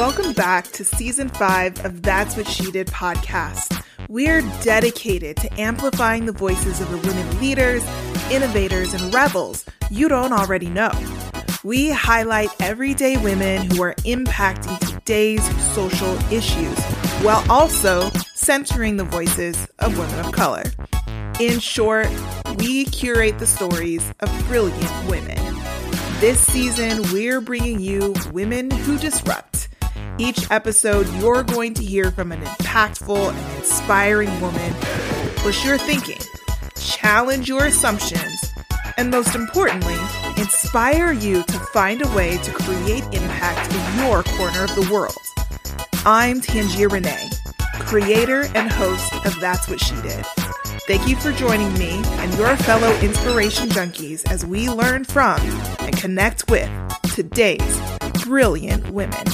Welcome back to season five of That's What She Did podcast. We're dedicated to amplifying the voices of the women leaders, innovators, and rebels you don't already know. We highlight everyday women who are impacting today's social issues while also centering the voices of women of color. In short, we curate the stories of brilliant women. This season, we're bringing you Women Who Disrupt. Each episode, you're going to hear from an impactful and inspiring woman push your thinking, challenge your assumptions, and most importantly, inspire you to find a way to create impact in your corner of the world. I'm Tangi Renee, creator and host of That's What She Did. Thank you for joining me and your fellow inspiration junkies as we learn from and connect with today's brilliant women.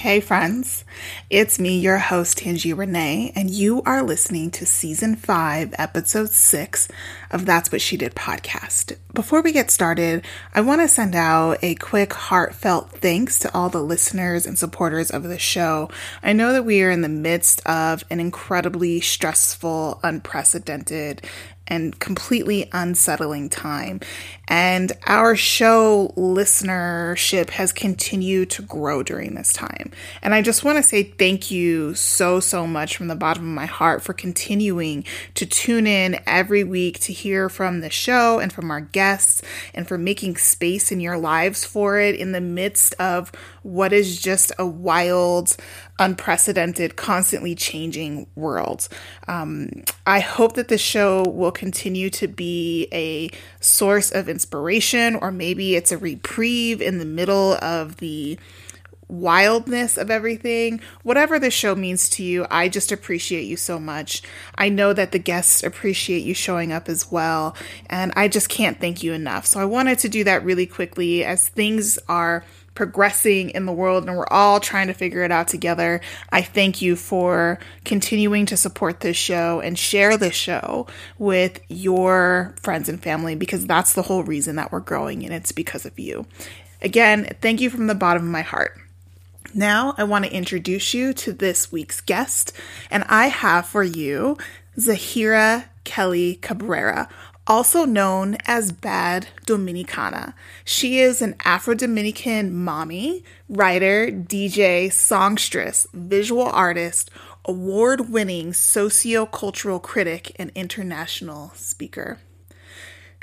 Hey, friends. It's me, your host, Tangi Renee, and you are listening to season five, episode six of That's What She Did podcast. Before we get started, I want to send out a quick, heartfelt thanks to all the listeners and supporters of the show. I know that we are in the midst of an incredibly stressful, unprecedented, and completely unsettling time. And our show listenership has continued to grow during this time. And I just want to say thank you so, so much from the bottom of my heart for continuing to tune in every week to hear from the show and from our guests and for making space in your lives for it in the midst of what is just a wild, unprecedented, constantly changing world. Um, I hope that the show will continue to be a source of inspiration, or maybe it's a reprieve in the middle of the wildness of everything. Whatever the show means to you, I just appreciate you so much. I know that the guests appreciate you showing up as well, and I just can't thank you enough. So I wanted to do that really quickly as things are progressing in the world and we're all trying to figure it out together. I thank you for continuing to support this show and share this show with your friends and family because that's the whole reason that we're growing and it's because of you. Again, thank you from the bottom of my heart. Now, I want to introduce you to this week's guest, and I have for you Zahira Kelly Cabrera, also known as Bad Dominicana. She is an Afro Dominican mommy, writer, DJ, songstress, visual artist, award winning socio-cultural critic, and international speaker.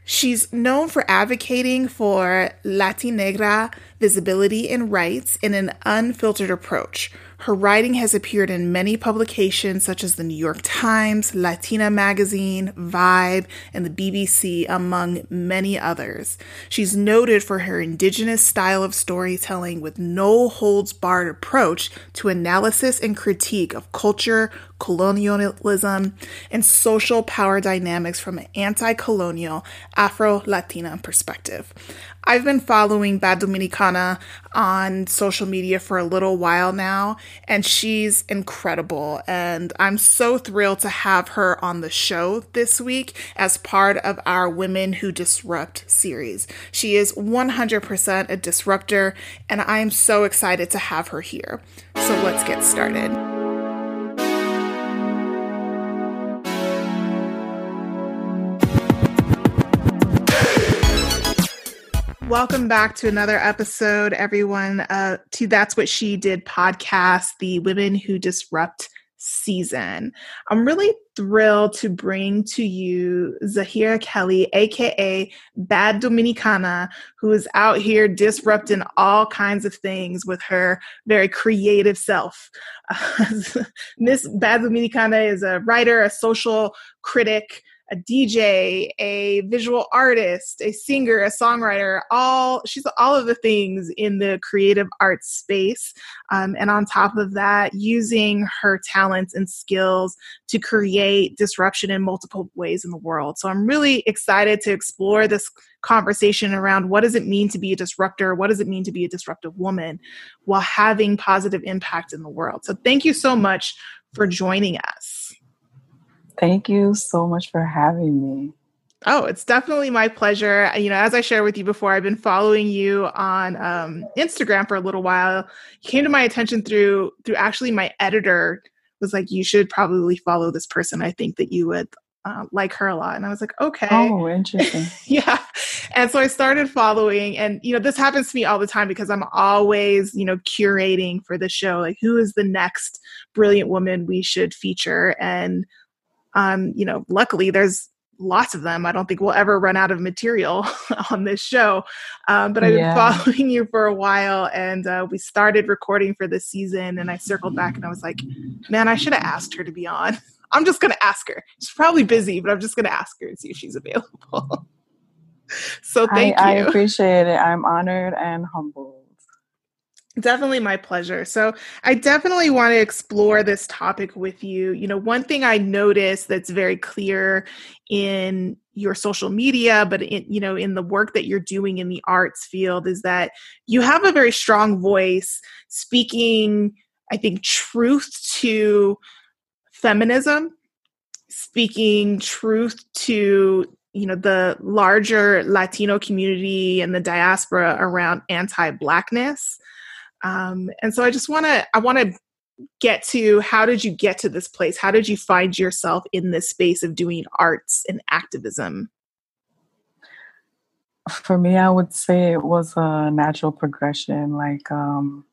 She's known for advocating for Latinegra visibility and rights in an unfiltered approach. Her writing has appeared in many publications such as the New York Times, Latina Magazine, Vibe, and the BBC, among many others. She's noted for her indigenous style of storytelling with no holds barred approach to analysis and critique of culture, colonialism, and social power dynamics from an anti colonial Afro Latina perspective. I've been following Bad Dominicana on social media for a little while now, and she's incredible. And I'm so thrilled to have her on the show this week as part of our Women Who Disrupt series. She is 100% a disruptor, and I am so excited to have her here. So let's get started. Welcome back to another episode, everyone, uh, to That's What She Did podcast, the Women Who Disrupt season. I'm really thrilled to bring to you Zahira Kelly, aka Bad Dominicana, who is out here disrupting all kinds of things with her very creative self. Miss Bad Dominicana is a writer, a social critic, a DJ, a visual artist, a singer, a songwriter, all she's all of the things in the creative arts space. Um, and on top of that, using her talents and skills to create disruption in multiple ways in the world. So I'm really excited to explore this conversation around what does it mean to be a disruptor? What does it mean to be a disruptive woman while having positive impact in the world? So thank you so much for joining us. Thank you so much for having me. Oh, it's definitely my pleasure. You know, as I shared with you before, I've been following you on um, Instagram for a little while. You came to my attention through through actually my editor was like, you should probably follow this person. I think that you would uh, like her a lot. And I was like, okay. Oh, interesting. yeah. And so I started following, and, you know, this happens to me all the time because I'm always, you know, curating for the show, like who is the next brilliant woman we should feature. And, um, you know, luckily there's lots of them. I don't think we'll ever run out of material on this show. Um, but I've been yeah. following you for a while, and uh, we started recording for this season. And I circled back, and I was like, "Man, I should have asked her to be on." I'm just going to ask her. She's probably busy, but I'm just going to ask her and see if she's available. so thank I, you. I appreciate it. I'm honored and humbled. Definitely my pleasure. So, I definitely want to explore this topic with you. You know, one thing I noticed that's very clear in your social media, but in, you know, in the work that you're doing in the arts field is that you have a very strong voice speaking, I think, truth to feminism, speaking truth to you know the larger Latino community and the diaspora around anti-blackness. Um, and so I just want to I want to get to how did you get to this place? How did you find yourself in this space of doing arts and activism? For me, I would say it was a natural progression. Like um,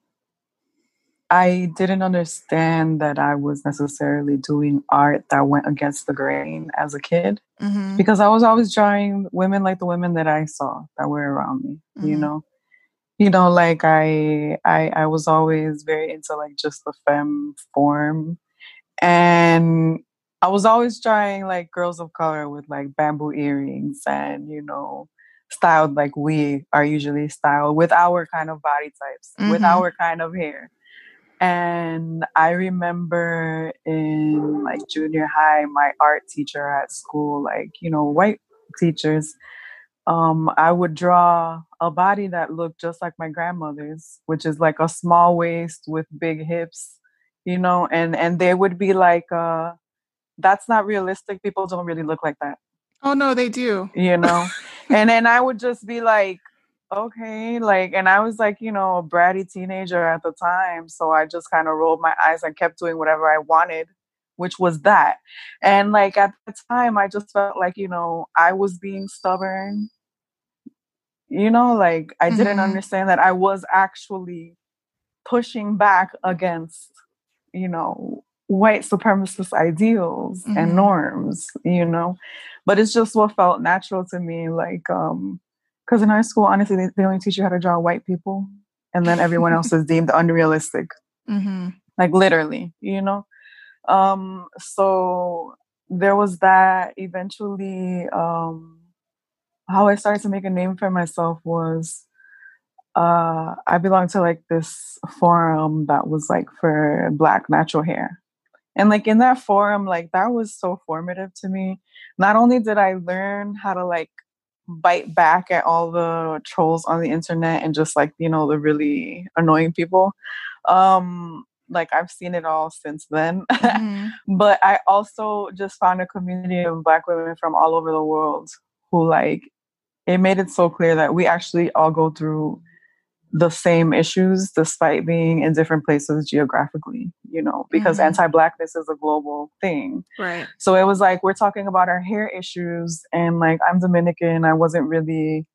I didn't understand that I was necessarily doing art that went against the grain as a kid mm-hmm. because I was always drawing women like the women that I saw that were around me, mm-hmm. you know. You know, like I I I was always very into like just the femme form and I was always trying like girls of color with like bamboo earrings and you know styled like we are usually styled with our kind of body types, mm-hmm. with our kind of hair. And I remember in like junior high, my art teacher at school, like, you know, white teachers, um, I would draw a body that looked just like my grandmother's, which is like a small waist with big hips, you know, and and they would be like, uh, that's not realistic. People don't really look like that. Oh no, they do. You know? and then I would just be like, okay like and i was like you know a bratty teenager at the time so i just kind of rolled my eyes and kept doing whatever i wanted which was that and like at the time i just felt like you know i was being stubborn you know like i mm-hmm. didn't understand that i was actually pushing back against you know white supremacist ideals mm-hmm. and norms you know but it's just what felt natural to me like um because in high school, honestly, they, they only teach you how to draw white people, and then everyone else is deemed unrealistic. Mm-hmm. Like literally, you know. Um, so there was that. Eventually, um, how I started to make a name for myself was uh, I belonged to like this forum that was like for Black natural hair. And like in that forum, like that was so formative to me. Not only did I learn how to like bite back at all the trolls on the internet and just like you know the really annoying people um like i've seen it all since then mm-hmm. but i also just found a community of black women from all over the world who like it made it so clear that we actually all go through the same issues despite being in different places geographically, you know, because mm-hmm. anti blackness is a global thing. Right. So it was like we're talking about our hair issues and like I'm Dominican, I wasn't really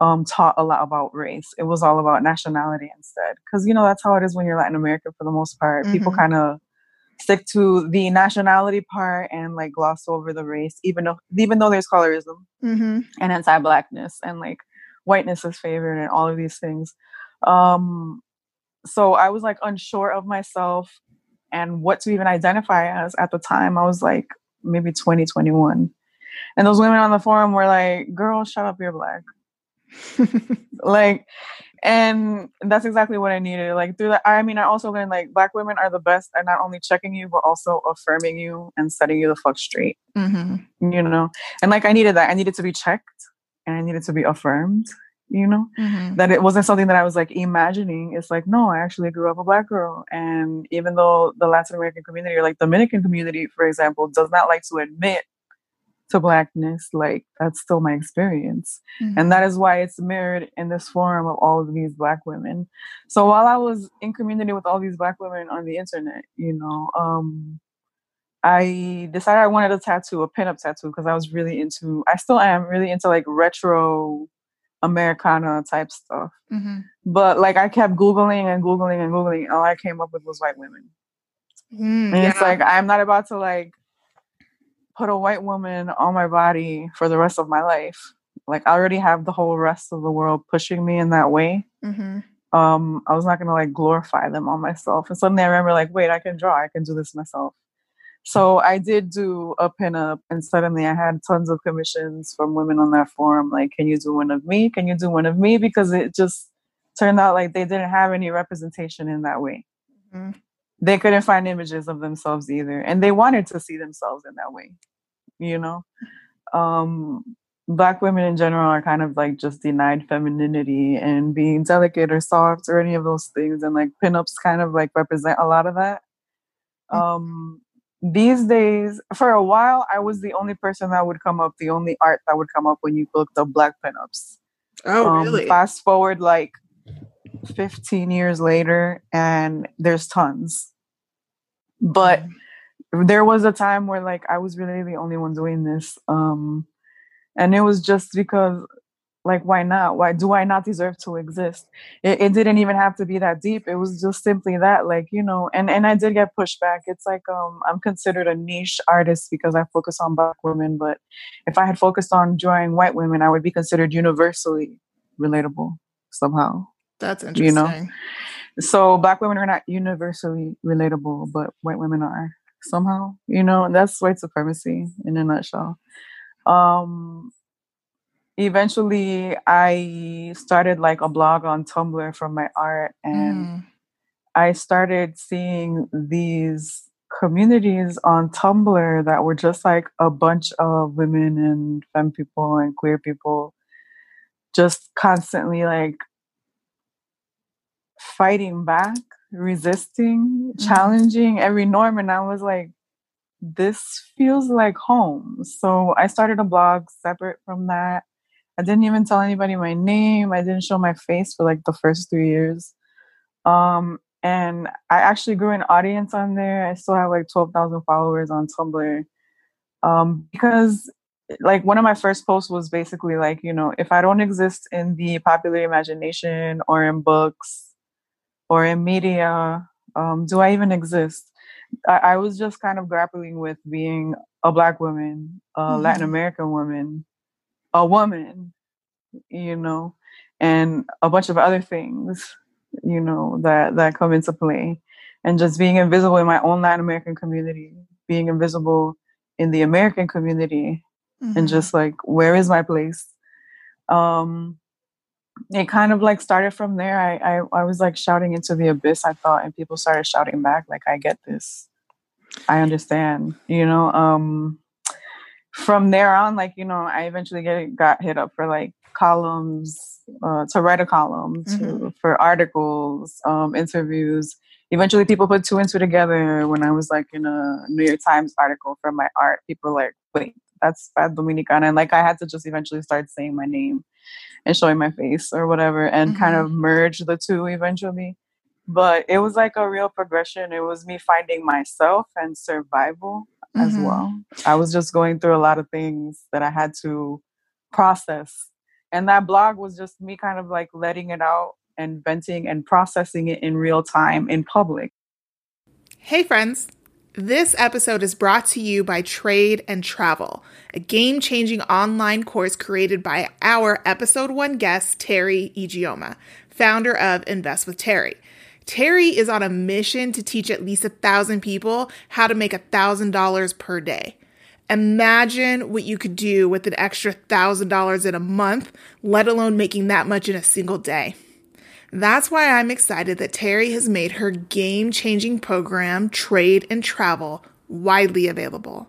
um taught a lot about race. It was all about nationality instead. Cause you know that's how it is when you're Latin American for the most part. Mm-hmm. People kind of stick to the nationality part and like gloss over the race, even though even though there's colorism mm-hmm. and anti-blackness and like whiteness is favored and all of these things. Um, so I was like unsure of myself and what to even identify as at the time. I was like maybe 20, And those women on the forum were like, girl, shut up, you're black. like, and that's exactly what I needed. Like through that, I mean, I also learned like black women are the best at not only checking you, but also affirming you and setting you the fuck straight. Mm-hmm. You know, and like I needed that. I needed to be checked and I needed to be affirmed, you know, mm-hmm. that it wasn't something that I was like imagining. It's like, no, I actually grew up a black girl. And even though the Latin American community or like Dominican community, for example, does not like to admit to blackness, like that's still my experience. Mm-hmm. And that is why it's mirrored in this form of all of these black women. So while I was in community with all these black women on the internet, you know, um, I decided I wanted a tattoo, a pinup tattoo, because I was really into, I still am really into like retro Americana type stuff. Mm-hmm. But like I kept Googling and Googling and Googling, and all I came up with was white women. Mm, and yeah. it's like, I'm not about to like put a white woman on my body for the rest of my life. Like I already have the whole rest of the world pushing me in that way. Mm-hmm. Um, I was not gonna like glorify them on myself. And suddenly I remember like, wait, I can draw. I can do this myself. So I did do a pinup, and suddenly I had tons of commissions from women on that forum. Like, can you do one of me? Can you do one of me? Because it just turned out like they didn't have any representation in that way. Mm-hmm they couldn't find images of themselves either and they wanted to see themselves in that way you know? Um black women in general are kind of like just denied femininity and being delicate or soft or any of those things and like pinups kind of like represent a lot of that. Mm. um these days for a while i was the only person that would come up the only art that would come up when you looked up black pinups. Oh um, really? fast forward like 15 years later and there's tons. But mm-hmm. there was a time where like I was really the only one doing this. Um and it was just because like why not why do i not deserve to exist it, it, didn't even have to be that deep it was just simply that like you know and and i did get pushback it's like um i'm considered a niche artist because i focus on black women but if i had focused on drawing white women i would be considered universally relatable somehow that's interesting. You know? So black women are not universally relatable, but white women are somehow, you know, that's white supremacy in a nutshell. Um eventually I started like a blog on Tumblr from my art and mm. I started seeing these communities on Tumblr that were just like a bunch of women and femme people and queer people just constantly like fighting back, resisting, mm-hmm. challenging every norm. And I was like, this feels like home. So I started a blog separate from that. I didn't even tell anybody my name. I didn't show my face for like the first three years. Um, and I actually grew an audience on there. I still have like 12,000 followers on Tumblr. Um, because like one of my first posts was basically like, you know, if I don't exist in the popular imagination or in books or in media um, do i even exist I, I, was just kind of grappling with being a black woman a mm-hmm. latin american woman a woman you know and a bunch of other things you know that that come into play and just being invisible in my own latin american community being invisible in the american community mm-hmm. and just like where is my place um it kind of like started from there. I, I, I was like shouting into the abyss, I thought, and people started shouting back, like, I get this. I understand, you know. Um, from there on, like, you know, I eventually get got hit up for like columns, uh, to write a column, to, mm-hmm. for articles, um, interviews. Eventually, people put two and two together. When I was like in a New York Times article for my art, people like, wait, that's Bad Dominicana. And like, I had to just eventually start saying my name and showing my face or whatever and mm-hmm. kind of merge the two eventually. But it was like a real progression. It was me finding myself and survival mm-hmm. as well. I was just going through a lot of things that I had to process. And that blog was just me kind of like letting it out and venting and processing it in real time in public. Hey, friends. This episode is brought to you by Trade and Travel, a game changing online course created by our episode one guest, Teri Ijeoma, founder of Invest with Teri. Teri is on a mission to teach at least a thousand people how to make a thousand dollars per day. Imagine what you could do with an extra thousand dollars in a month, let alone making that much in a single day. That's why I'm excited that Teri has made her game changing program, Trade and Travel, widely available.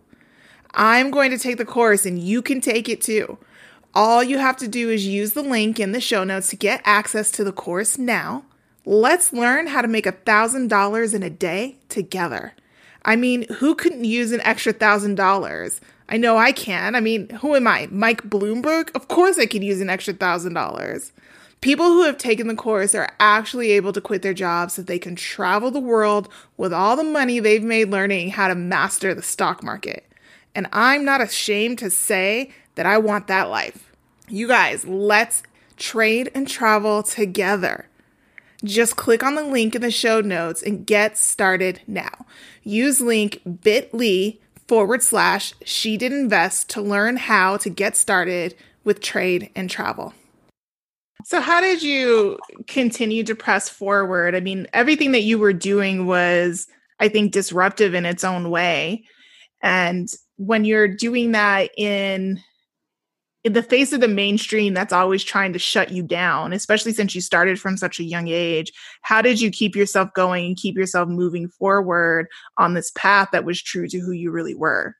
I'm going to take the course and you can take it too. All you have to do is use the link in the show notes to get access to the course now. Let's learn how to make $1,000 in a day together. I mean, who couldn't use an extra thousand dollars? I know I can. I mean, who am I? Mike Bloomberg? Of course I could use an extra thousand dollars. People who have taken the course are actually able to quit their jobs so they can travel the world with all the money they've made learning how to master the stock market. And I'm not ashamed to say that I want that life. You guys, let's trade and travel together. Just click on the link in the show notes and get started now. Use link bit.ly forward slash she did invest to learn how to get started with trade and travel. So, how did you continue to press forward? I mean, everything that you were doing was, I think, disruptive in its own way. And when you're doing that in in the face of the mainstream that's always trying to shut you down, especially since you started from such a young age, how did you keep yourself going and keep yourself moving forward on this path that was true to who you really were?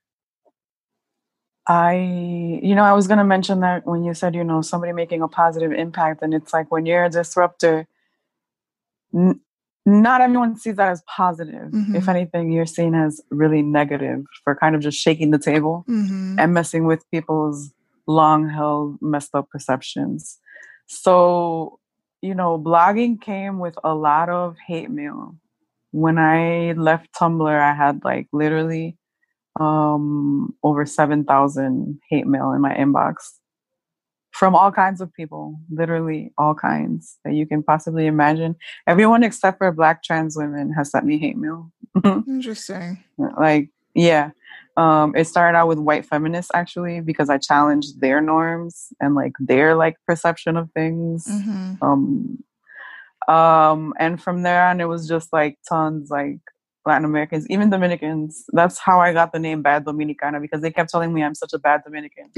I, you know, I was going to mention that when you said, you know, somebody making a positive impact, and it's like when you're a disruptor, n- not everyone sees that as positive. Mm-hmm. If anything, you're seen as really negative for kind of just shaking the table mm-hmm. and messing with people's long held messed up perceptions. So, you know, blogging came with a lot of hate mail. When I left Tumblr, I had like literally um, over 7,000 hate mail in my inbox from all kinds of people, literally all kinds that you can possibly imagine. Everyone except for black trans women has sent me hate mail. Interesting. Like, yeah. Um, it started out with white feminists actually because I challenged their norms and like their like perception of things. Mm-hmm. Um, um, and from there on, it was just like tons like Latin Americans, even Dominicans. That's how I got the name Bad Dominicana because they kept telling me I'm such a bad Dominican.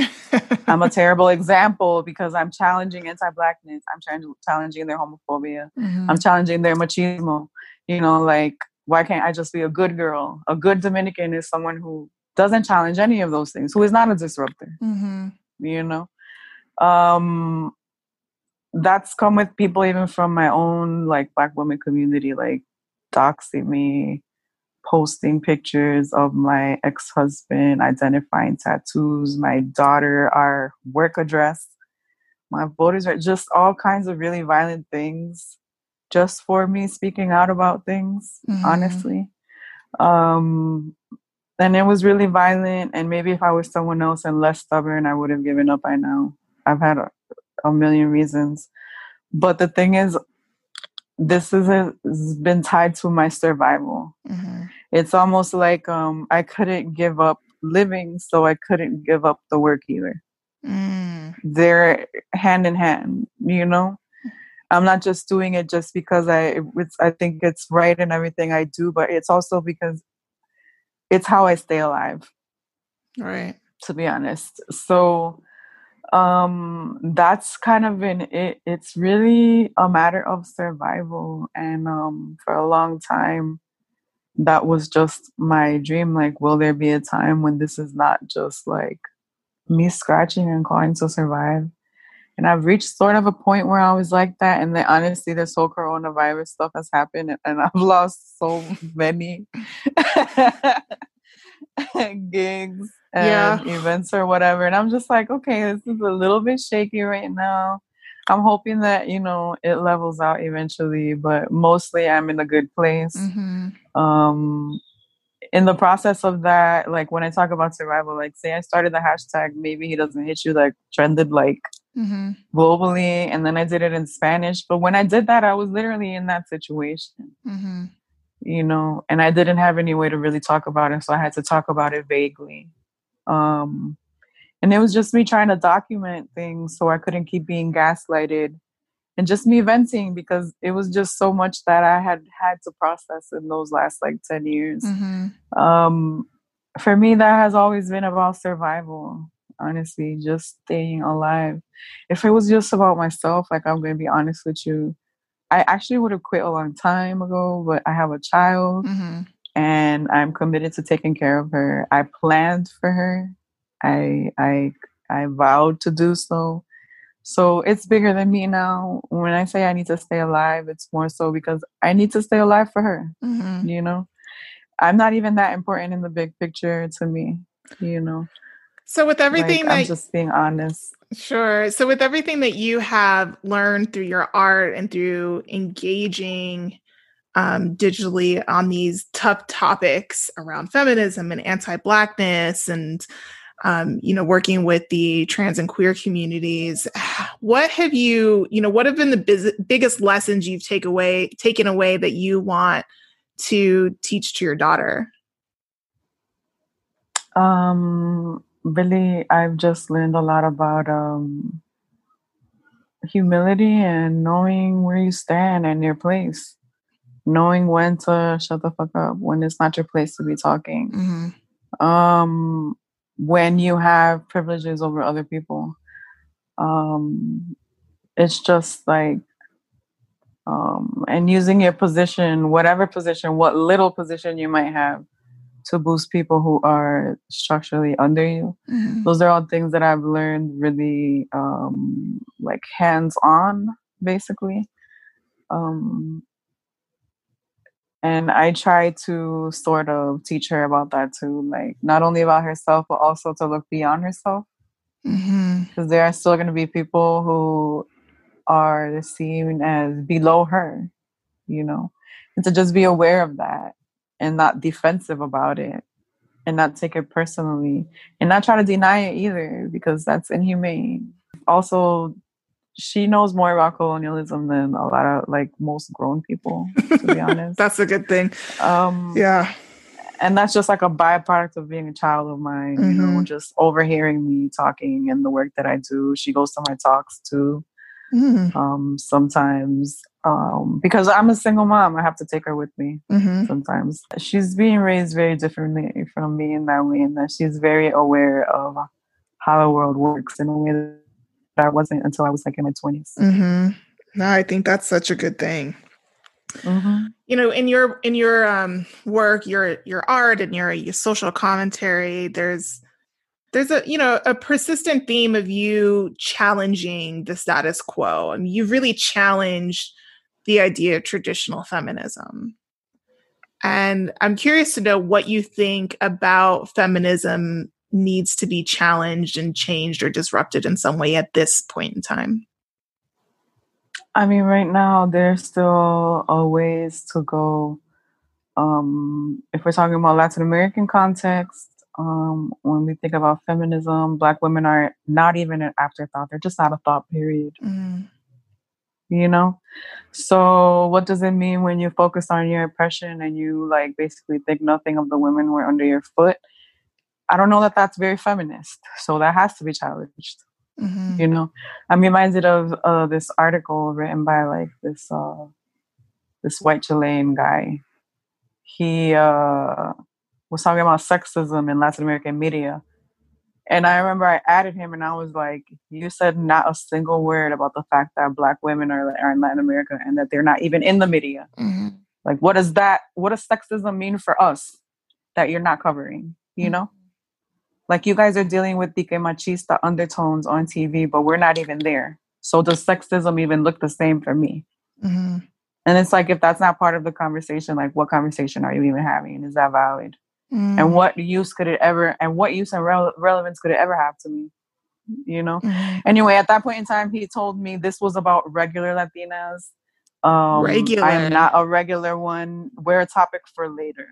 I'm a terrible example because I'm challenging anti-blackness. I'm challenging their homophobia. Mm-hmm. I'm challenging their machismo. You know, like why can't I just be a good girl? A good Dominican is someone who doesn't challenge any of those things, who is not a disruptor. Mm-hmm. You know, um, that's come with people even from my own like black woman community, like doxing me, posting pictures of my ex-husband, identifying tattoos, my daughter, our work address, my voters are just all kinds of really violent things just for me speaking out about things, mm-hmm. honestly. Um, and it was really violent. And maybe if I was someone else and less stubborn, I would have given up by now. I've had a, a million reasons. But the thing is, this is a, has been tied to my survival. Mm-hmm. It's almost like um, I couldn't give up living, so I couldn't give up the work either. Mm. They're hand in hand, you know. I'm not just doing it just because I I think it's right and everything I do, but it's also because it's how I stay alive. Right. To be honest. So um that's kind of been it it's really a matter of survival and um for a long time that was just my dream like will there be a time when this is not just like me scratching and clawing to survive and I've reached sort of a point where I was like that. And then honestly, this whole coronavirus stuff has happened, and I've lost so many gigs and yeah. events or whatever. And I'm just like, okay, this is a little bit shaky right now. I'm hoping that you know it levels out eventually, but mostly I'm in a good place. Mm-hmm. Um, in the process of that, like when I talk about survival, like say I started the hashtag, maybe he doesn't hit you, like trended like mm-hmm. globally, and then I did it in Spanish. But when I did that, I was literally in that situation, mm-hmm. You know, and I didn't have any way to really talk about it, so I had to talk about it vaguely. Um, and it was just me trying to document things so I couldn't keep being gaslighted and just me venting because it was just so much that I had had to process in those last like 10 years. Mm-hmm. Um, for me, that has always been about survival, honestly, just staying alive. If it was just about myself, like I'm going to be honest with you, I actually would have quit a long time ago, but I have a child mm-hmm. and I'm committed to taking care of her. I planned for her. I I I vowed to do so. So it's bigger than me now. When I say I need to stay alive, it's more so because I need to stay alive for her, mm-hmm. you know? I'm not even that important in the big picture to me, you know. So with everything like, that I'm just being honest. Sure. So with everything that you have learned through your art and through engaging um, digitally on these tough topics around feminism and anti-blackness and um, you know working with the trans and queer communities what have you you know what have been the biz- biggest lessons you've take away taken away that you want to teach to your daughter um really i've just learned a lot about um humility and knowing where you stand and your place. Knowing when to shut the fuck up when it's not your place to be talking. Mm-hmm. um when you have privileges over other people. Um it's just like um and using your position whatever position what little position you might have to boost people who are structurally under you. Mm-hmm. those are all things that i've learned really um like hands on basically. Um and i try to sort of teach her about that too like not only about herself but also to look beyond herself. Because mm-hmm. there are still going to be people who are seen as below her you know? And to just be aware of that and not defensive about it and not take it personally and not try to deny it either because that's inhumane. Also she knows more about colonialism than a lot of like most grown people to be honest. That's a good thing. Um yeah. and that's just like a byproduct of being a child of mine mm-hmm. you know mm-hmm. just overhearing me talking and the work that i do. She goes to my talks too mm-hmm. um sometimes um because i'm a single mom i have to take her with me mm-hmm. sometimes she's being raised very differently from me in that way and that she's very aware of how the world works in a way that I wasn't until I was like in my 20s. Mm-hmm. No, I think that's such a good thing. Mm-hmm. You know, in your in your um, work, your your art and your, your social commentary, there's there's a you know a persistent theme of you challenging the status quo. I mean, you've really challenged the idea of traditional feminism. And I'm curious to know what you think about feminism needs to be challenged and changed or disrupted in some way at this point in time? I mean, right now, there's still a ways to go. Um, if we're talking about Latin American context, um, when we think about feminism, Black women are not even an afterthought. They're just not a thought period. Mm. You know? So, what does it mean when you focus on your oppression and you, like, basically think nothing of the women who are under your foot? I don't know that that's very feminist. So that has to be challenged. Mm-hmm. You know, I'm reminded of uh, this article written by like this uh, this white Chilean guy. He uh, was talking about sexism in Latin American media. And I remember I added him and I was like, You said not a single word about the fact that Black women are, are in Latin America and that they're not even in the media. Mm-hmm. Like, what does that, what does sexism mean for us that you're not covering? You mm-hmm. know? Like you guys are dealing with pique machista undertones on TV, but we're not even there. So does sexism even look the same for me? Mm-hmm. And it's like if that's not part of the conversation, like what conversation are you even having? Is that valid? Mm-hmm. And what use could it ever? And what use and re- relevance could it ever have to me? You know. Mm-hmm. Anyway, at that point in time, he told me this was about regular Latinas. Um, regular. I am not a regular one. We're a topic for later.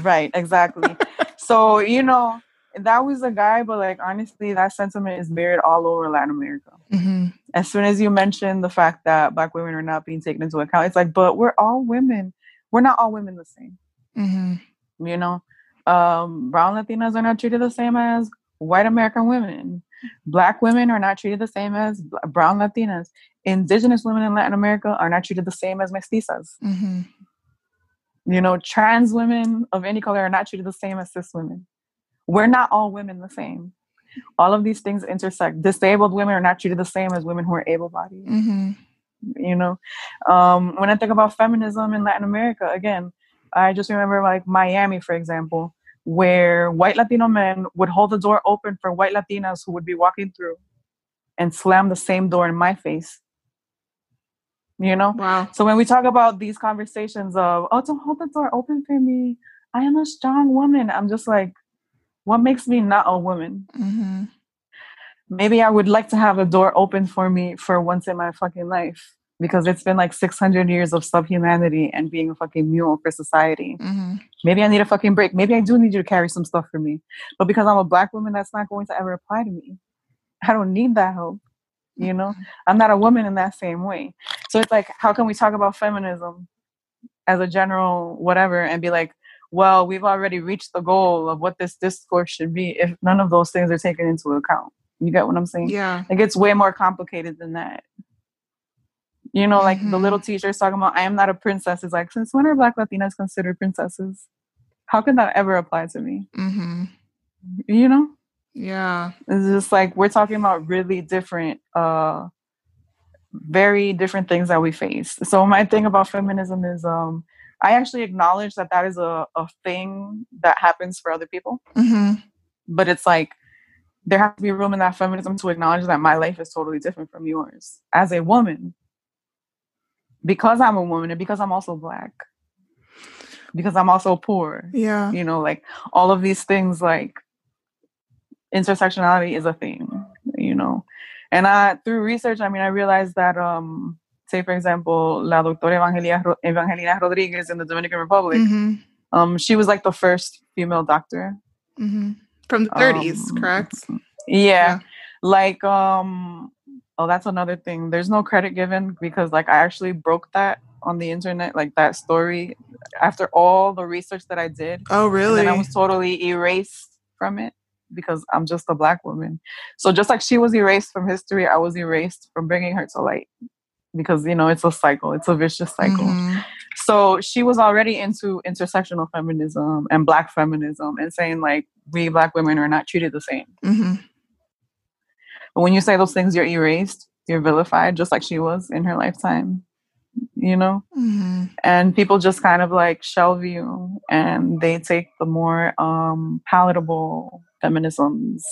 Right. Exactly. So, you know, that was a guy, but like honestly, that sentiment is mirrored all over Latin America. Mm-hmm. As soon as you mention the fact that black women are not being taken into account, it's like, but we're all women. We're not all women the same. Mm-hmm. You know, um, brown Latinas are not treated the same as white American women. Black women are not treated the same as brown Latinas. Indigenous women in Latin America are not treated the same as mestizas. Mm-hmm. You know, trans women of any color are not treated the same as cis women. We're not all women the same. All of these things intersect. Disabled women are not treated the same as women who are able bodied. Mm-hmm. You know, um, when I think about feminism in Latin America, again, I just remember like Miami, for example, where white Latino men would hold the door open for white Latinas who would be walking through and slam the same door in my face You know? Wow. So when we talk about these conversations of, oh, don't hold the door open for me. I am a strong woman. I'm just like, what makes me not a woman? Mm-hmm. Maybe I would like to have a door open for me for once in my fucking life because it's been like 600 years of subhumanity and being a fucking mule for society. Mm-hmm. Maybe I need a fucking break. Maybe I do need you to carry some stuff for me. But because I'm a black woman, that's not going to ever apply to me. I don't need that help. You know, I'm not a woman in that same way. So it's like, how can we talk about feminism as a general whatever and be like, well, we've already reached the goal of what this discourse should be if none of those things are taken into account? You get what I'm saying? Yeah. It gets way more complicated than that. You know, like the Mhm. little teacher is talking about, I am not a princess. It's like, since when are Black Latinas considered princesses? How can that ever apply to me? Mm-hmm. You know? Yeah. It's just like we're talking about really different, uh, very different things that we face. So my thing about feminism is, um, I actually acknowledge that that is a, a thing that happens for other people, Mm-hmm. but it's like there has to be room in that feminism to acknowledge that my life is totally different from yours as a woman, because I'm a woman and because I'm also black, because I'm also poor Yeah. you know like all of these things like intersectionality is a thing you know and i through research i mean i realized that um say for example la doctora evangelina, Ro- evangelina rodriguez in the dominican republic Mm-hmm. um she was like the first female doctor Mm-hmm. From the 30s, Um, correct? yeah, Yeah. like um oh that's another thing there's no credit given because like i actually broke that on the internet like that story after all the research that i did Oh, really? then I was totally erased from it because I'm just a black woman. So just like she was erased from history, I was erased from bringing her to light because you know it's a cycle, it's a vicious cycle. Mhm. So she was already into intersectional feminism and black feminism and saying like we black women are not treated the same. Mhm. But when you say those things, you're erased, you're vilified, just like she was in her lifetime. You know? Mhm. and people just kind of like shelve you and they take the more um palatable feminisms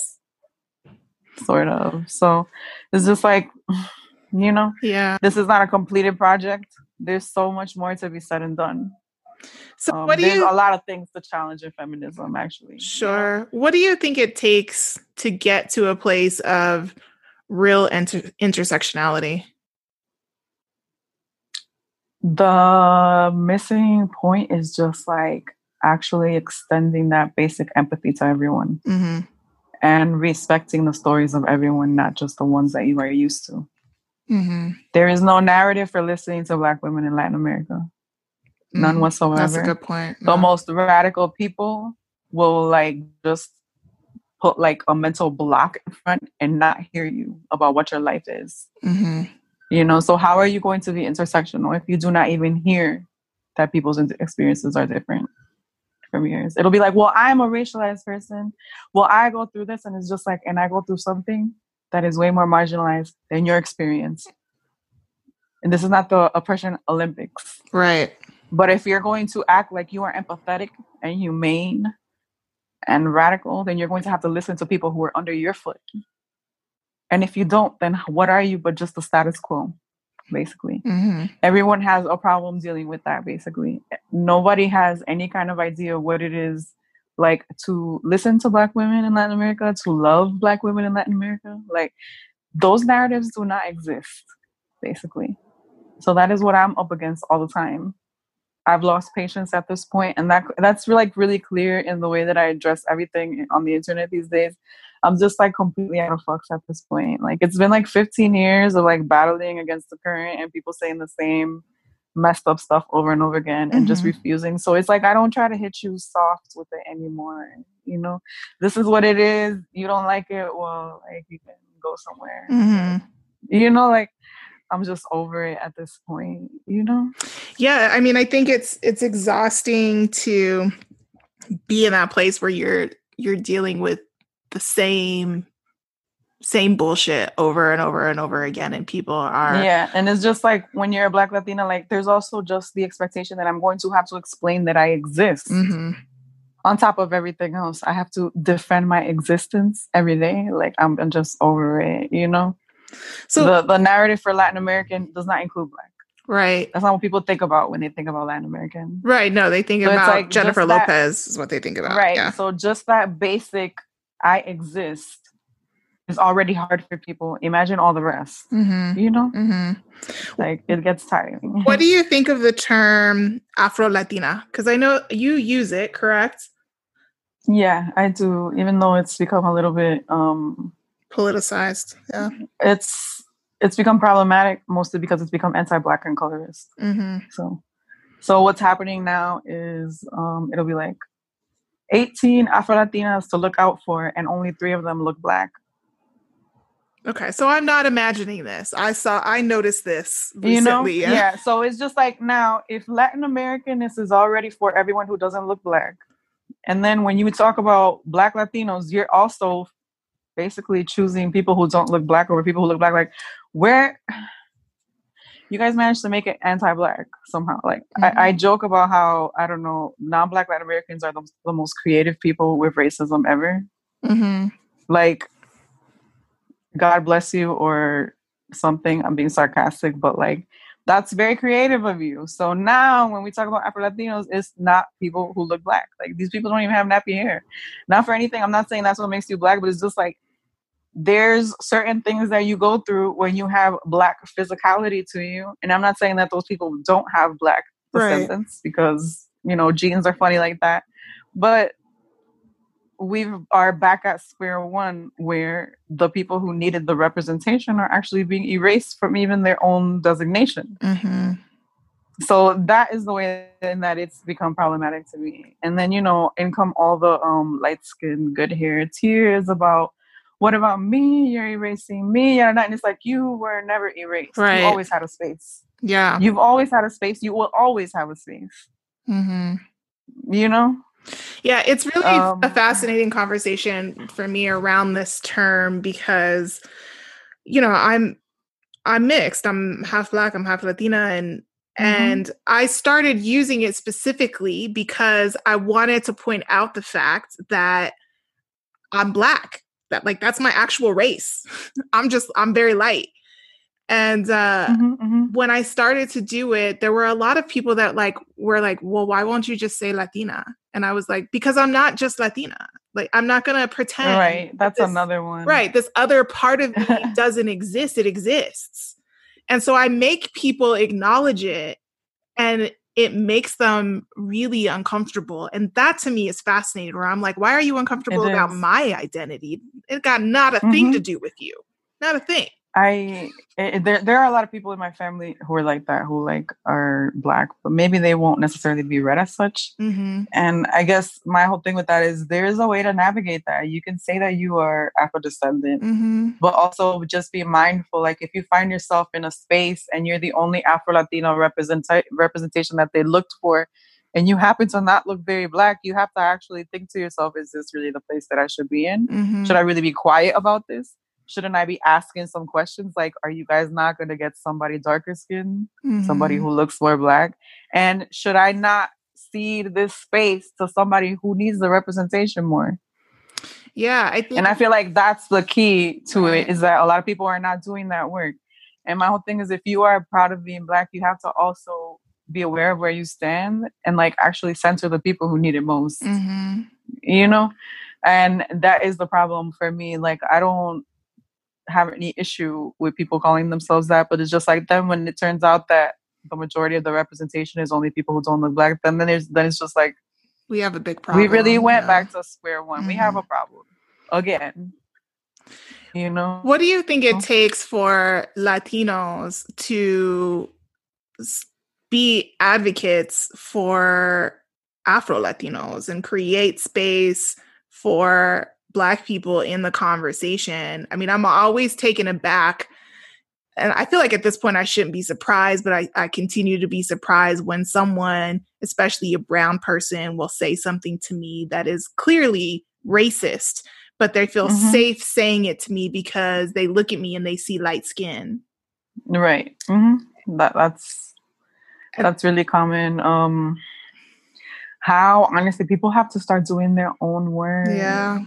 sort of so it's just like you know Yeah. this is not a completed project there's so much more to be said and done So, um, what do there's you? a lot of things to challenge in feminism actually? Sure. What do you think it takes to get to a place of real inter- intersectionality? the missing point is just like actually extending that basic empathy to everyone Mm-hmm. and respecting the stories of everyone, not just the ones that you are used to. Mm-hmm. There is no narrative for listening to Black women in Latin America, none whatsoever. Mm-hmm. That's a good point. the most radical people will like just put like a mental block in front and not hear you about what your life is. Mhm. You know, so how are you going to be intersectional if you do not even hear that people's experiences are different from yours? It'll be like, well, I'm a racialized person. Well, I go through this, and it's just like, and I go through something that is way more marginalized than your experience. And this is not the oppression Olympics. Right. But if you're going to act like you are empathetic and humane and radical, then you're going to have to listen to people who are under your foot. And if you don't, then what are you but just the status quo, basically? hmm Everyone has a problem dealing with that, basically. Nobody has any kind of idea what it is like to listen to Black women in Latin America, to love Black women in Latin America. Like, those narratives do not exist, basically. So that is what I'm up against all the time. I've lost patience at this point, and that that's really, like really clear in the way that I address everything on the internet these days. I'm just like completely out of fucks at this point. Like it's been like 15 years of like battling against the current and people saying the same messed up stuff over and over again and just Mhm. refusing. So it's like I don't try to hit you soft with it anymore. You know, this is what it is. You don't like it, well, like you can go somewhere. hmm You know, like I'm just over it at this point. You know. Yeah, I mean, I think it's it's exhausting to be in that place where you're you're dealing with the same same bullshit over and over and over again, and people are Yeah, and it's just like when you're a Black Latina, like there's also just the expectation that I'm going to have to explain that I exist. Mhm. On top of everything else, I have to defend my existence every day. Like I'm, I'm just over it, you know. So the the narrative for Latin American does not include Black. Right. That's not what people think about when they think about Latin American. Right. No, they think So about like Jennifer that- Lopez is what they think about. right. Yeah. So just that basic I exist is already hard for people. Imagine all the rest. Mm-hmm. You know? Mm-hmm. Like it gets tiring. What do you think of the term Afro Latina? Because I know you use it, correct? yeah, I do. Even though it's become a little bit um Politicized. Yeah. it's it's become problematic mostly because it's become anti-black and colorist. Mm-hmm. So, so what's happening now is um, it'll be like 18 Afro Latinas to look out for, and only three of them look black. Okay. So I'm not imagining this. I saw, I noticed this You know, recently. yeah. So it's just like now, if Latin Americanness is already for everyone who doesn't look black, and then when you talk about Black Latinos, you're also basically choosing people who don't look black over people who look black. Like, where you guys managed to make it anti-black somehow. Like, I, I joke about how I don't know, non-black Latin Americans are the, the most creative people with racism ever. Mm-hmm. Like, God bless you or something. I'm being sarcastic, but like that's very creative of you. So now when we talk about Afro Latinos, it's not people who look black. Like these people don't even have nappy hair. Not for anything. I'm not saying that's what makes you black, but it's just like there's certain things that you go through when you have black physicality to you. And I'm not saying that those people don't have black Right. because, you know, genes are funny like that. But we are back at square one where the people who needed the representation are actually being erased from even their own designation. Mm-hmm. So that is the way in that it's become problematic to me. And then, you know, in come all the um light skin, good hair tears about what about me? You're erasing me. And it's like you were never erased. Right. You always had a space. Yeah. You've always had a space. You will always have a space. Mm-hmm. You know? Yeah, it's really Um, a fascinating conversation for me around this term because you know, I'm I'm mixed. I'm half black, I'm half Latina and Mhm. and I started using it specifically because I wanted to point out the fact that I'm black. That like that's my actual race. I'm just I'm very light. And uh Mhm, mhm. when I started to do it, there were a lot of people that like were like, "Well, why won't you just say Latina?" And I was like, "Because I'm not just Latina. Like I'm not going to pretend." Right. That's this- another one. Right, this other part of me doesn't exist. It exists. And so I make people acknowledge it and it makes them really uncomfortable. And that to me is fascinating where I'm like, "Why are you uncomfortable about my identity? It got not a thing Mhm. to do with you. Not a thing." I it, there there are a lot of people in my family who are like that who like are black, but maybe they won't necessarily be read as such. Mhm. And I guess my whole thing with that is there is a way to navigate that. You can say that you are Afro descendant, Mhm. but also just be mindful. Like if you find yourself in a space and you're the only Afro Latino represent representation that they looked for, and you happen to not look very black, you have to actually think to yourself: Is this really the place that I should be in? Mhm. Should I really be quiet about this? Shouldn't I be asking some questions like, are you guys not going to get somebody darker skin, somebody Mhm. who looks more black? And should I not cede this space to somebody who needs the representation more? Yeah, I think And I feel like that's the key to it is that a lot of people are not doing that work. And my whole thing is if you are proud of being black, you have to also be aware of where you stand and like actually center the people who need it most Mhm. you know and that is the problem for me like i don't have any issue with people calling themselves that but it's just like then when it turns out that the majority of the representation is only people who don't look black then then there's then it's just like we have a big problem. we really went yeah. back to square one we have a mm-hmm. problem again you know What do you think it takes for Latinos to be advocates for Afro Latinos and create space for Black people in the conversation? I mean, I'm always taken aback. And I feel like at this point I shouldn't be surprised, but I, I continue to be surprised when someone, especially a brown person, will say something to me that is clearly racist but they feel Mhm. safe saying it to me because they look at me and they see light skin. right hmm that that's that's really common um how honestly people have to start doing their own work Yeah.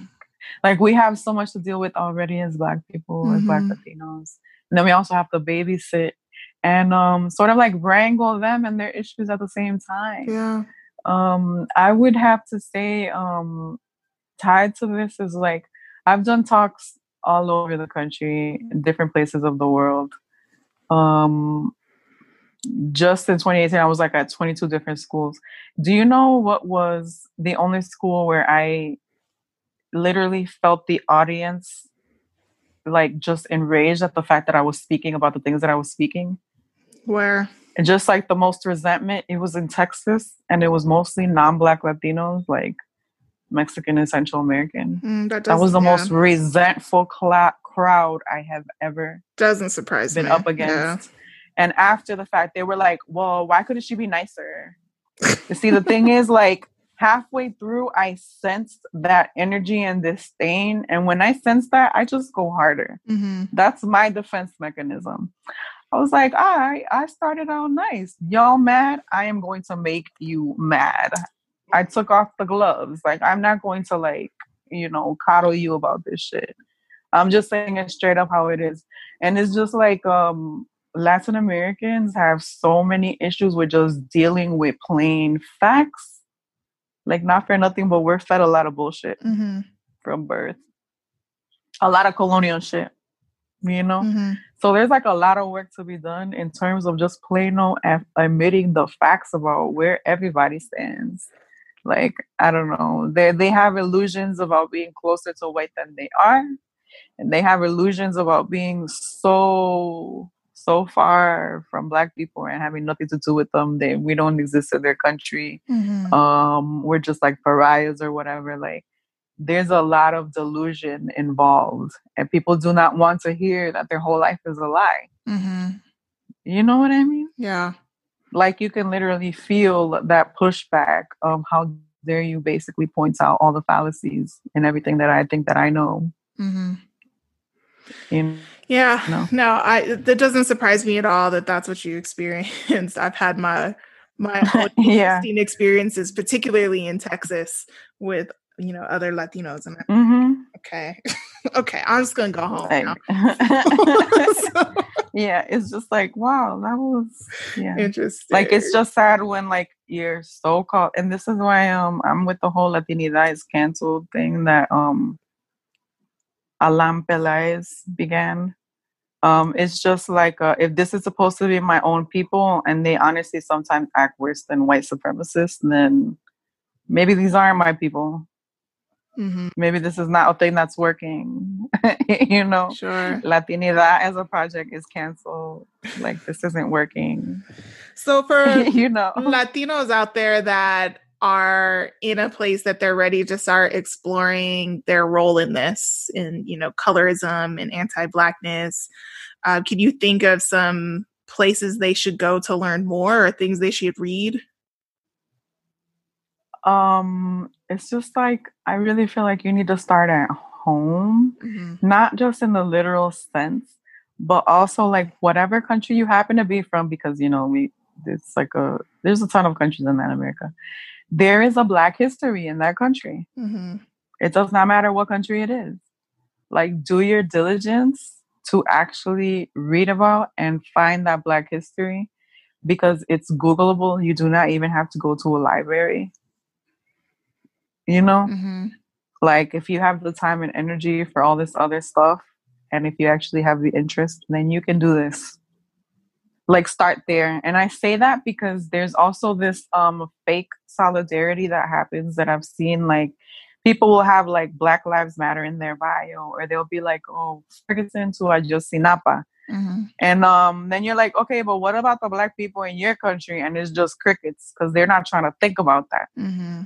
Like we have so much to deal with already as black people as black Mhm. latinos and then we also have to babysit and um, sort of like wrangle them and their issues at the same time. Yeah. Um, I would have to say, um, tied to this is like I've done talks all over the country, different places of the world. Um, just in 2018, I was like at 22 different schools. Do you know what was the only school where I literally felt the audience like just enraged at the fact that I was speaking about the things that I was speaking? Where? And just like the most resentment, it was in Texas and it was mostly non black Latinos, like Mexican and Central American. Mm, that, that was the yeah. most resentful cla- crowd I have ever doesn't surprise been me. up against. Yeah. And after the fact, they were like, well, why couldn't she be nicer? you see, the thing is, like, halfway through, I sensed that energy and disdain. And when I sense that, I just go harder. Mhm. That's my defense mechanism. I was like, all right, I started out nice. Y'all mad? I am going to make you mad. I took off the gloves. Like, I'm not going to, like, you know, coddle you about this shit. I'm just saying it straight up how it is. And it's just like, um, Latin Americans have so many issues with just dealing with plain facts. Like, not for nothing, but we're fed a lot of bullshit Mhm. from birth. A lot of colonial shit, you know? Mhm. So there's like a lot of work to be done in terms of just plain old af- admitting the facts about where everybody stands. Like, I don't know. They they have illusions about being closer to white than they are. And they have illusions about being so so far from black people and having nothing to do with them. They we don't exist in their country Mhm. um we're just like pariahs or whatever like there's a lot of delusion involved and people do not want to hear that their whole life is a lie Mhm. you know what i mean Yeah. like you can literally feel that pushback of how dare you basically points out all the fallacies and everything that i think that i know Mhm. in Yeah. No. No, I that doesn't surprise me at all that that's what you experienced. I've had my my own Yeah. interesting experiences, particularly in Texas with you know other Latinos. And I'm hmm okay, okay, I'm just gonna go home. like, now. yeah it's just like wow that was yeah Interesting. like it's just sad when like you're so called and this is why um i'm with the whole latinidad is canceled thing that um alan Pelaez began um it's just like uh, if this is supposed to be my own people and they honestly sometimes act worse than white supremacists then maybe these aren't my people. Mhm. maybe this is not a thing that's working you know? Sure. latinidad as a project is canceled. Like this isn't working. So for you know? Latinos out there that are in a place that they're ready to start exploring their role in this, in you know, colorism and anti-blackness, uh, can you think of some places they should go to learn more, or things they should read? um it's just like i really feel like you need to start at home not just in the literal sense but also like whatever country you happen to be from because you know we it's like a there's a ton of countries in Latin America there is a black history in that country. Hmm it does not matter what country it is. Like do your diligence to actually read about and find that black history because it's googleable. You do not even have to go to a library. You know? Hmm like if you have the time and energy for all this other stuff and if you actually have the interest then you can do this like start there and i say that because there's also this um fake solidarity that happens that i've seen like people will have like black lives matter in their bio or they'll be like oh ferguson to Ayotzinapa. hmm and um then you're like okay but what about the black people in your country and it's just crickets because they're not trying to think about that hmm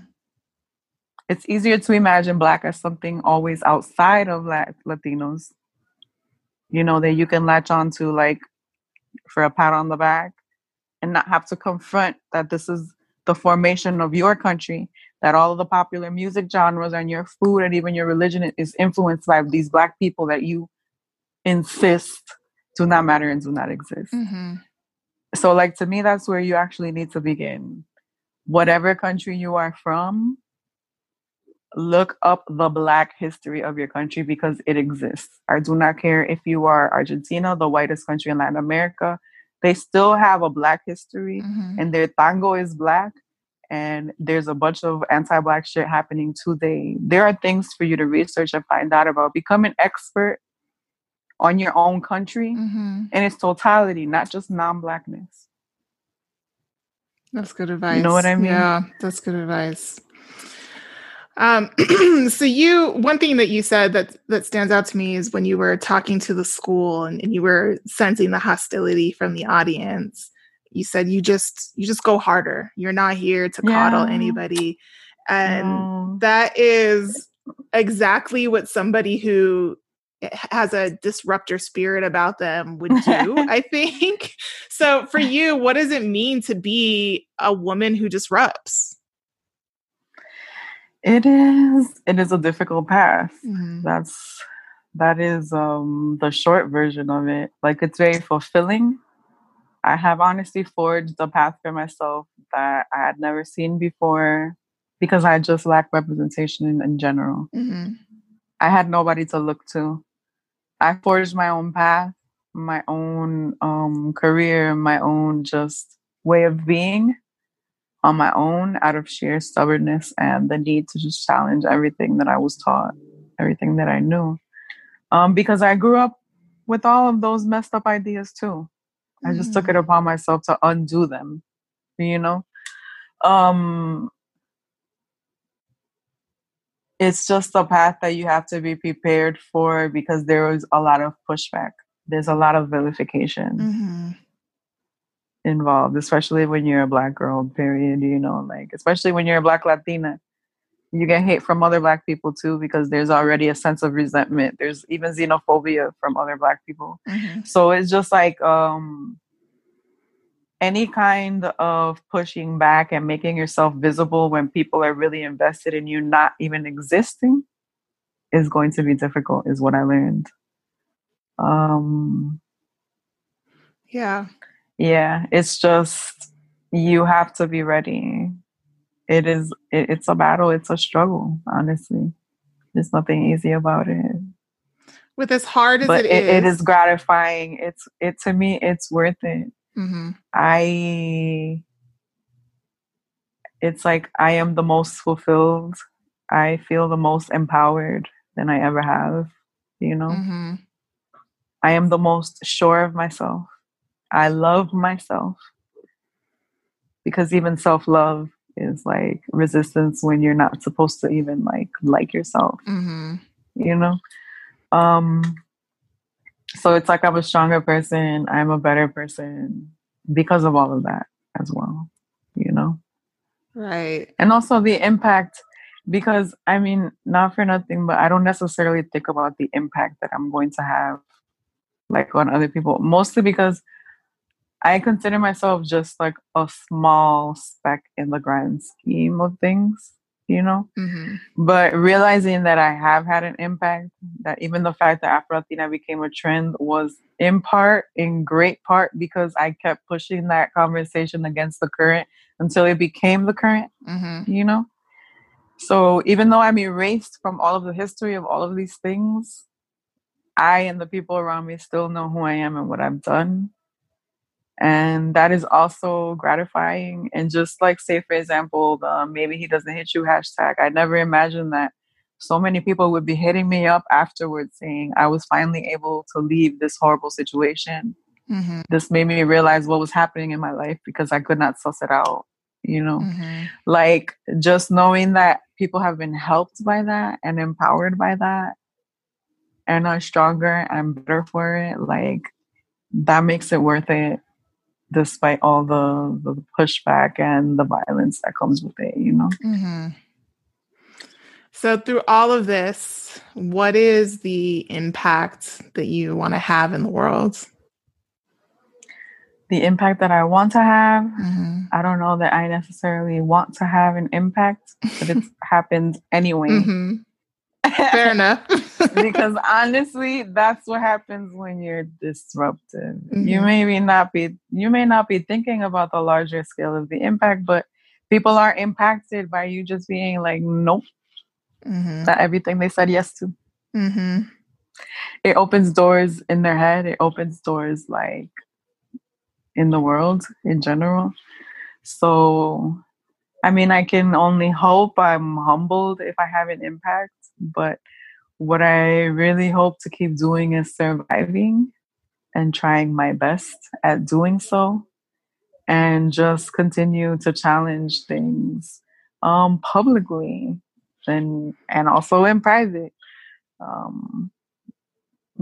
it's easier to imagine black as something always outside of Lat- Latinos. You know, that you can latch on to like for a pat on the back and not have to confront that this is the formation of your country, that all of the popular music genres and your food and even your religion is influenced by these black people that you insist do not matter and do not exist. hmm So, like, to me, that's where you actually need to begin. Whatever country you are from, look up the black history of your country because it exists. I do not care if you are Argentina, the whitest country in Latin America. they still have a black history Mhm. and their tango is black and there's a bunch of anti-black shit happening today there are things for you to research and find out about become an expert on your own country Mhm. in its totality not just non-blackness That's good advice. You know what I mean? Yeah, that's good advice. Um, so you, one thing that you said that that stands out to me is when you were talking to the school and, and you were sensing the hostility from the audience. You said you just you just go harder. You're not here to coddle Yeah. anybody, and Um, that is exactly what somebody who has a disruptor spirit about them would do i think so for you what does it mean to be a woman who disrupts it is. It is a difficult path. Mhm. that's that is um the short version of it. Like it's very fulfilling. I have honestly forged a path for myself that i had never seen before because i just lack representation in, in general. Mhm. i had nobody to look to. I forged my own path my own um career my own just way of being on my own out of sheer stubbornness and the need to just challenge everything that i was taught everything that i knew um, because I grew up with all of those messed up ideas too. I just took it upon myself to undo them, you know. Um, it's just a path that you have to be prepared for because there is a lot of pushback. There's a lot of vilification Mhm. Involved, especially when you're a black girl. Period. You know, like especially when you're a black Latina you get hate from other black people too because there's already a sense of resentment there's even xenophobia from other black people Mhm. so it's just like um any kind of pushing back and making yourself visible when people are really invested in you not even existing is going to be difficult is what i learned um yeah yeah it's just you have to be ready. It is it, it's a battle it's a struggle honestly. There's nothing easy about it. With as hard as but it it, is it is gratifying. It's it to me it's worth it. Mhm. i it's like i am the most fulfilled. I feel the most empowered than i ever have you know? Mhm. i am the most sure of myself i love myself. Because even self-love is like resistance when you're not supposed to even like like yourself. Mhm. you know? Um so it's like i'm a stronger person i'm a better person because of all of that as well you know? Right. And also the impact because i mean not for nothing but i don't necessarily think about the impact that i'm going to have like on other people. Mostly because i consider myself just like a small speck in the grand scheme of things you know Mhm. but realizing that I have had an impact, that even the fact that Afro Latina became a trend was in part, in great part, because I kept pushing that conversation against the current until it became the current, Mhm. you know? So even though I'm erased from all of the history of all of these things, I and the people around me still know who I am and what I've done. And that is also gratifying. And just like, say, for example, the maybe he doesn't hit you hashtag, I never imagined that so many people would be hitting me up afterwards saying I was finally able to leave this horrible situation. Mhm. This made me realize what was happening in my life because I could not suss it out, you know? Mhm. like just knowing that people have been helped by that and empowered by that and are stronger and better for it like that makes it worth it despite all the, the pushback and the violence that comes with it you know Mhm. So, through all of this, what is the impact that you want to have in the world? the impact that i want to have Mhm. i don't know that i necessarily want to have an impact but it's happened anyway Mhm. Fair enough. because honestly that's what happens when you're disruptive you Mhm. may be not be you may not be thinking about the larger scale of the impact but people are impacted by you just being like nope Mhm. not everything they said yes to Mhm. it opens doors in their head it opens doors like in the world in general. So, I mean, I can only hope I'm humbled if I have an impact, but what I really hope to keep doing is surviving and trying my best at doing so and just continue to challenge things um, publicly and and also in private um,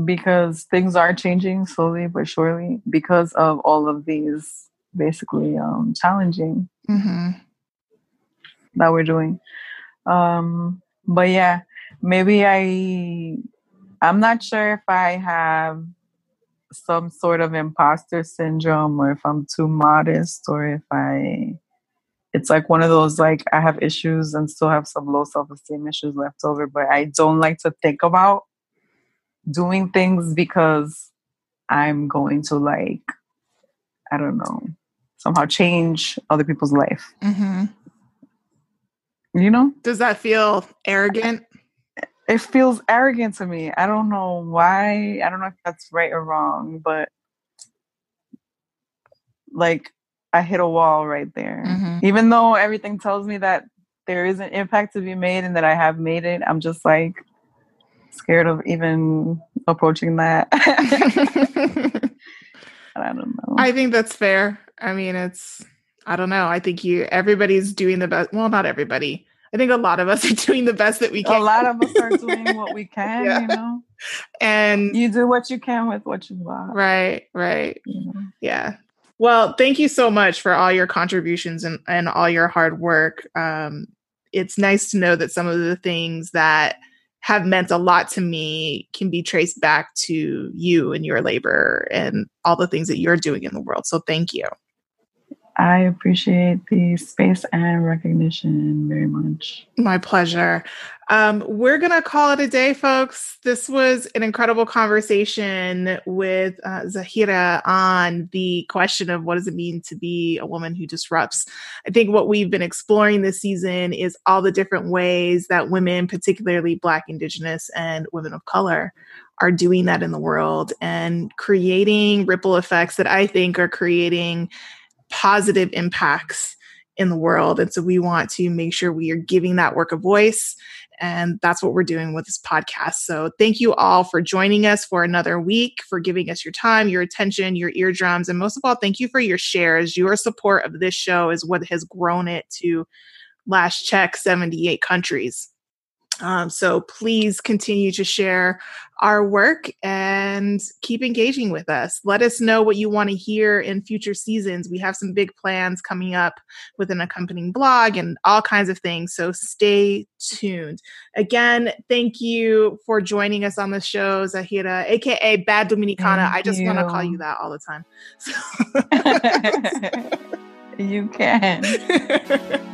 because things are changing slowly but surely because of all of these basically um, challenging mm-hmm. that we're doing um, but yeah maybe i i'm not sure if i have some sort of imposter syndrome or if i'm too modest or if i it's like one of those like I have issues and still have some low self esteem issues left over, but I don't like to think about doing things because I'm going to like I don't know somehow change other people's life. Mm-hmm. You know? Does that feel arrogant? It feels arrogant to me. I don't know why. I don't know if that's right or wrong, but like I hit a wall right there. Mm-hmm. Even though everything tells me that there is an impact to be made and that I have made it, I'm just like scared of even approaching that. I don't know. I think that's fair. I mean, it's I don't know. I think you everybody's doing the best. Well, not everybody. I think a lot of us are doing the best that we can. A lot of us are doing what we can, yeah. you know. And you do what you can with what you got. Right, right. Yeah. Well, thank you so much for all your contributions and, and all your hard work. Um, it's nice to know that some of the things that have meant a lot to me can be traced back to you and your labor and all the things that you're doing in the world. So thank you. I appreciate the space and recognition very much. My pleasure. Um, we're going to call it a day, folks. This was an incredible conversation with uh, Zahira on the question of what does it mean to be a woman who disrupts. I think what we've been exploring this season is all the different ways that women, particularly Black, Indigenous, and women of color, are doing that in the world and creating ripple effects that I think are creating positive impacts in the world. And so we want to make sure we are giving that work a voice. And that's what we're doing with this podcast. So thank you all for joining us for another week, for giving us your time, your attention, your eardrums. And most of all, thank you for your shares. Your support of this show is what has grown it to last check 78 countries. Um, so please continue to share our work and keep engaging with us. Let us know what you want to hear in future seasons. We have some big plans coming up with an accompanying blog and all kinds of things. So stay tuned. Again, thank you for joining us on the show, Zahira, aka Bad Dominicana. Thank I just want to call you that all the time. you can.